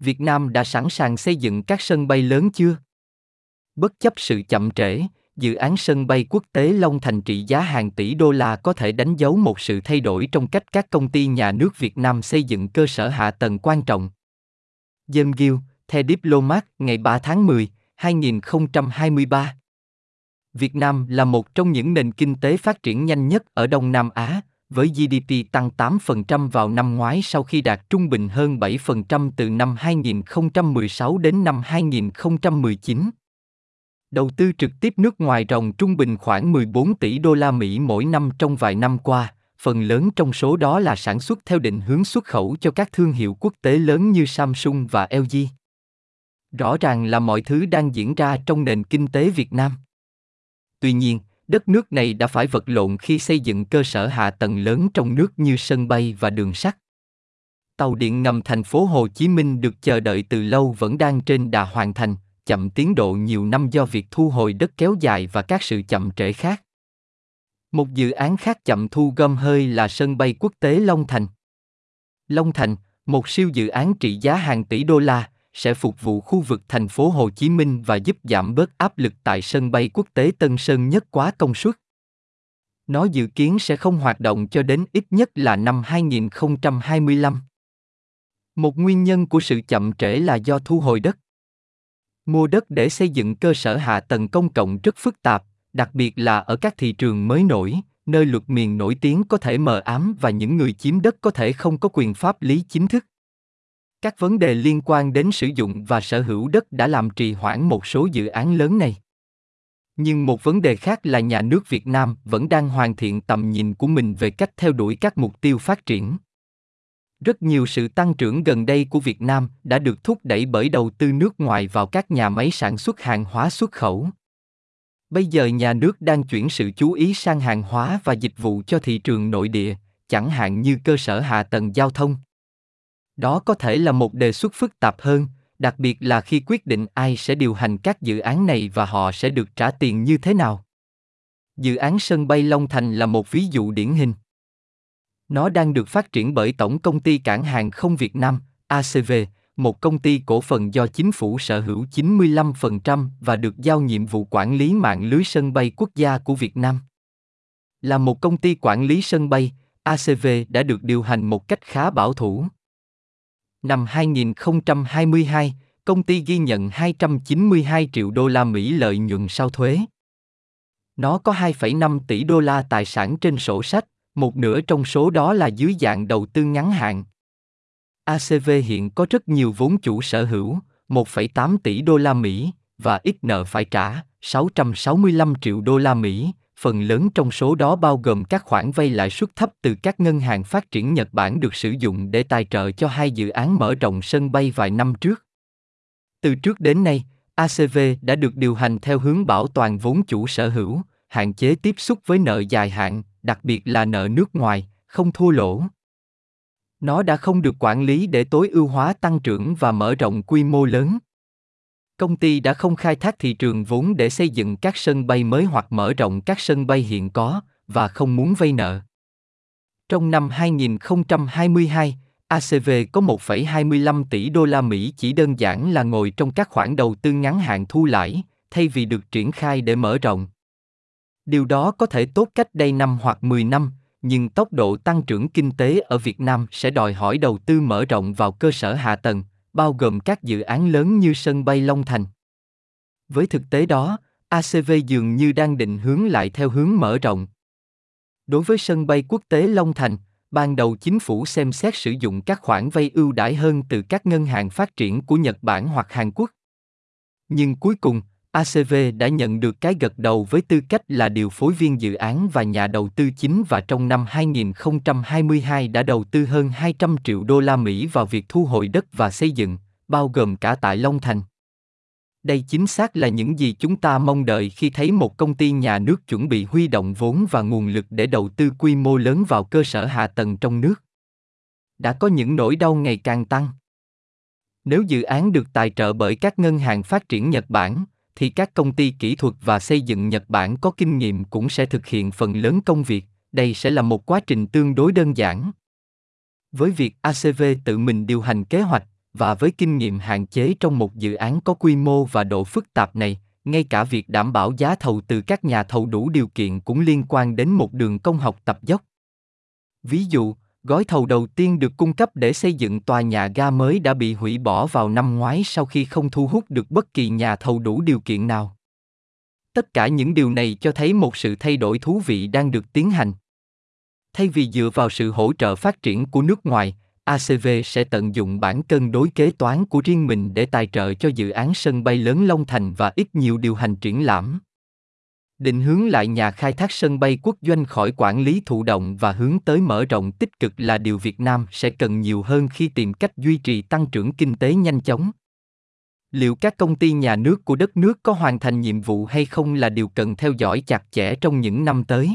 Việt Nam đã sẵn sàng xây dựng các sân bay lớn chưa? Bất chấp sự chậm trễ, dự án sân bay quốc tế Long Thành trị giá hàng tỷ đô la có thể đánh dấu một sự thay đổi trong cách các công ty nhà nước Việt Nam xây dựng cơ sở hạ tầng quan trọng. Dêm Gill, The Diplomat, ngày 3 tháng 10, 2023 Việt Nam là một trong những nền kinh tế phát triển nhanh nhất ở Đông Nam Á, với GDP tăng 8% vào năm ngoái sau khi đạt trung bình hơn 7% từ năm 2016 đến năm 2019. Đầu tư trực tiếp nước ngoài ròng trung bình khoảng 14 tỷ đô la Mỹ mỗi năm trong vài năm qua, phần lớn trong số đó là sản xuất theo định hướng xuất khẩu cho các thương hiệu quốc tế lớn như Samsung và LG. Rõ ràng là mọi thứ đang diễn ra trong nền kinh tế Việt Nam. Tuy nhiên, đất nước này đã phải vật lộn khi xây dựng cơ sở hạ tầng lớn trong nước như sân bay và đường sắt. Tàu điện ngầm thành phố Hồ Chí Minh được chờ đợi từ lâu vẫn đang trên đà hoàn thành, chậm tiến độ nhiều năm do việc thu hồi đất kéo dài và các sự chậm trễ khác. Một dự án khác chậm thu gom hơi là sân bay quốc tế Long Thành. Long Thành, một siêu dự án trị giá hàng tỷ đô la, sẽ phục vụ khu vực thành phố Hồ Chí Minh và giúp giảm bớt áp lực tại sân bay quốc tế Tân Sơn Nhất quá công suất. Nó dự kiến sẽ không hoạt động cho đến ít nhất là năm 2025. Một nguyên nhân của sự chậm trễ là do thu hồi đất. Mua đất để xây dựng cơ sở hạ tầng công cộng rất phức tạp, đặc biệt là ở các thị trường mới nổi, nơi luật miền nổi tiếng có thể mờ ám và những người chiếm đất có thể không có quyền pháp lý chính thức. Các vấn đề liên quan đến sử dụng và sở hữu đất đã làm trì hoãn một số dự án lớn này. Nhưng một vấn đề khác là nhà nước Việt Nam vẫn đang hoàn thiện tầm nhìn của mình về cách theo đuổi các mục tiêu phát triển. Rất nhiều sự tăng trưởng gần đây của Việt Nam đã được thúc đẩy bởi đầu tư nước ngoài vào các nhà máy sản xuất hàng hóa xuất khẩu. Bây giờ nhà nước đang chuyển sự chú ý sang hàng hóa và dịch vụ cho thị trường nội địa, chẳng hạn như cơ sở hạ tầng giao thông. Đó có thể là một đề xuất phức tạp hơn, đặc biệt là khi quyết định ai sẽ điều hành các dự án này và họ sẽ được trả tiền như thế nào. Dự án sân bay Long Thành là một ví dụ điển hình. Nó đang được phát triển bởi Tổng công ty Cảng hàng không Việt Nam, ACV, một công ty cổ phần do chính phủ sở hữu 95% và được giao nhiệm vụ quản lý mạng lưới sân bay quốc gia của Việt Nam. Là một công ty quản lý sân bay, ACV đã được điều hành một cách khá bảo thủ. Năm 2022, công ty ghi nhận 292 triệu đô la Mỹ lợi nhuận sau thuế. Nó có 2,5 tỷ đô la tài sản trên sổ sách, một nửa trong số đó là dưới dạng đầu tư ngắn hạn. ACV hiện có rất nhiều vốn chủ sở hữu, 1,8 tỷ đô la Mỹ và ít nợ phải trả, 665 triệu đô la Mỹ, phần lớn trong số đó bao gồm các khoản vay lãi suất thấp từ các ngân hàng phát triển Nhật Bản được sử dụng để tài trợ cho hai dự án mở rộng sân bay vài năm trước. Từ trước đến nay, ACV đã được điều hành theo hướng bảo toàn vốn chủ sở hữu, hạn chế tiếp xúc với nợ dài hạn, đặc biệt là nợ nước ngoài, không thua lỗ. Nó đã không được quản lý để tối ưu hóa tăng trưởng và mở rộng quy mô lớn. Công ty đã không khai thác thị trường vốn để xây dựng các sân bay mới hoặc mở rộng các sân bay hiện có và không muốn vay nợ. Trong năm 2022, ACV có 1,25 tỷ đô la Mỹ chỉ đơn giản là ngồi trong các khoản đầu tư ngắn hạn thu lãi, thay vì được triển khai để mở rộng. Điều đó có thể tốt cách đây năm hoặc 10 năm, nhưng tốc độ tăng trưởng kinh tế ở Việt Nam sẽ đòi hỏi đầu tư mở rộng vào cơ sở hạ tầng, bao gồm các dự án lớn như sân bay Long Thành. Với thực tế đó, ACV dường như đang định hướng lại theo hướng mở rộng. Đối với sân bay quốc tế Long Thành, ban đầu chính phủ xem xét sử dụng các khoản vay ưu đãi hơn từ các ngân hàng phát triển của Nhật Bản hoặc Hàn Quốc. Nhưng cuối cùng, ACV đã nhận được cái gật đầu với tư cách là điều phối viên dự án và nhà đầu tư chính và trong năm 2022 đã đầu tư hơn 200 triệu đô la Mỹ vào việc thu hồi đất và xây dựng, bao gồm cả tại Long Thành. Đây chính xác là những gì chúng ta mong đợi khi thấy một công ty nhà nước chuẩn bị huy động vốn và nguồn lực để đầu tư quy mô lớn vào cơ sở hạ tầng trong nước. Đã có những nỗi đau ngày càng tăng. Nếu dự án được tài trợ bởi các ngân hàng phát triển Nhật Bản, thì các công ty kỹ thuật và xây dựng Nhật Bản có kinh nghiệm cũng sẽ thực hiện phần lớn công việc, đây sẽ là một quá trình tương đối đơn giản. Với việc ACV tự mình điều hành kế hoạch, và với kinh nghiệm hạn chế trong một dự án có quy mô và độ phức tạp này, ngay cả việc đảm bảo giá thầu từ các nhà thầu đủ điều kiện cũng liên quan đến một đường công học tập dốc. Ví dụ, gói thầu đầu tiên được cung cấp để xây dựng tòa nhà ga mới đã bị hủy bỏ vào năm ngoái sau khi không thu hút được bất kỳ nhà thầu đủ điều kiện nào. Tất cả những điều này cho thấy một sự thay đổi thú vị đang được tiến hành. Thay vì dựa vào sự hỗ trợ phát triển của nước ngoài, ACV sẽ tận dụng bản cân đối kế toán của riêng mình để tài trợ cho dự án sân bay lớn Long Thành và ít nhiều điều hành triển lãm. Định hướng lại nhà khai thác sân bay quốc doanh khỏi quản lý thụ động và hướng tới mở rộng tích cực là điều Việt Nam sẽ cần nhiều hơn khi tìm cách duy trì tăng trưởng kinh tế nhanh chóng. Liệu các công ty nhà nước của đất nước có hoàn thành nhiệm vụ hay không là điều cần theo dõi chặt chẽ trong những năm tới.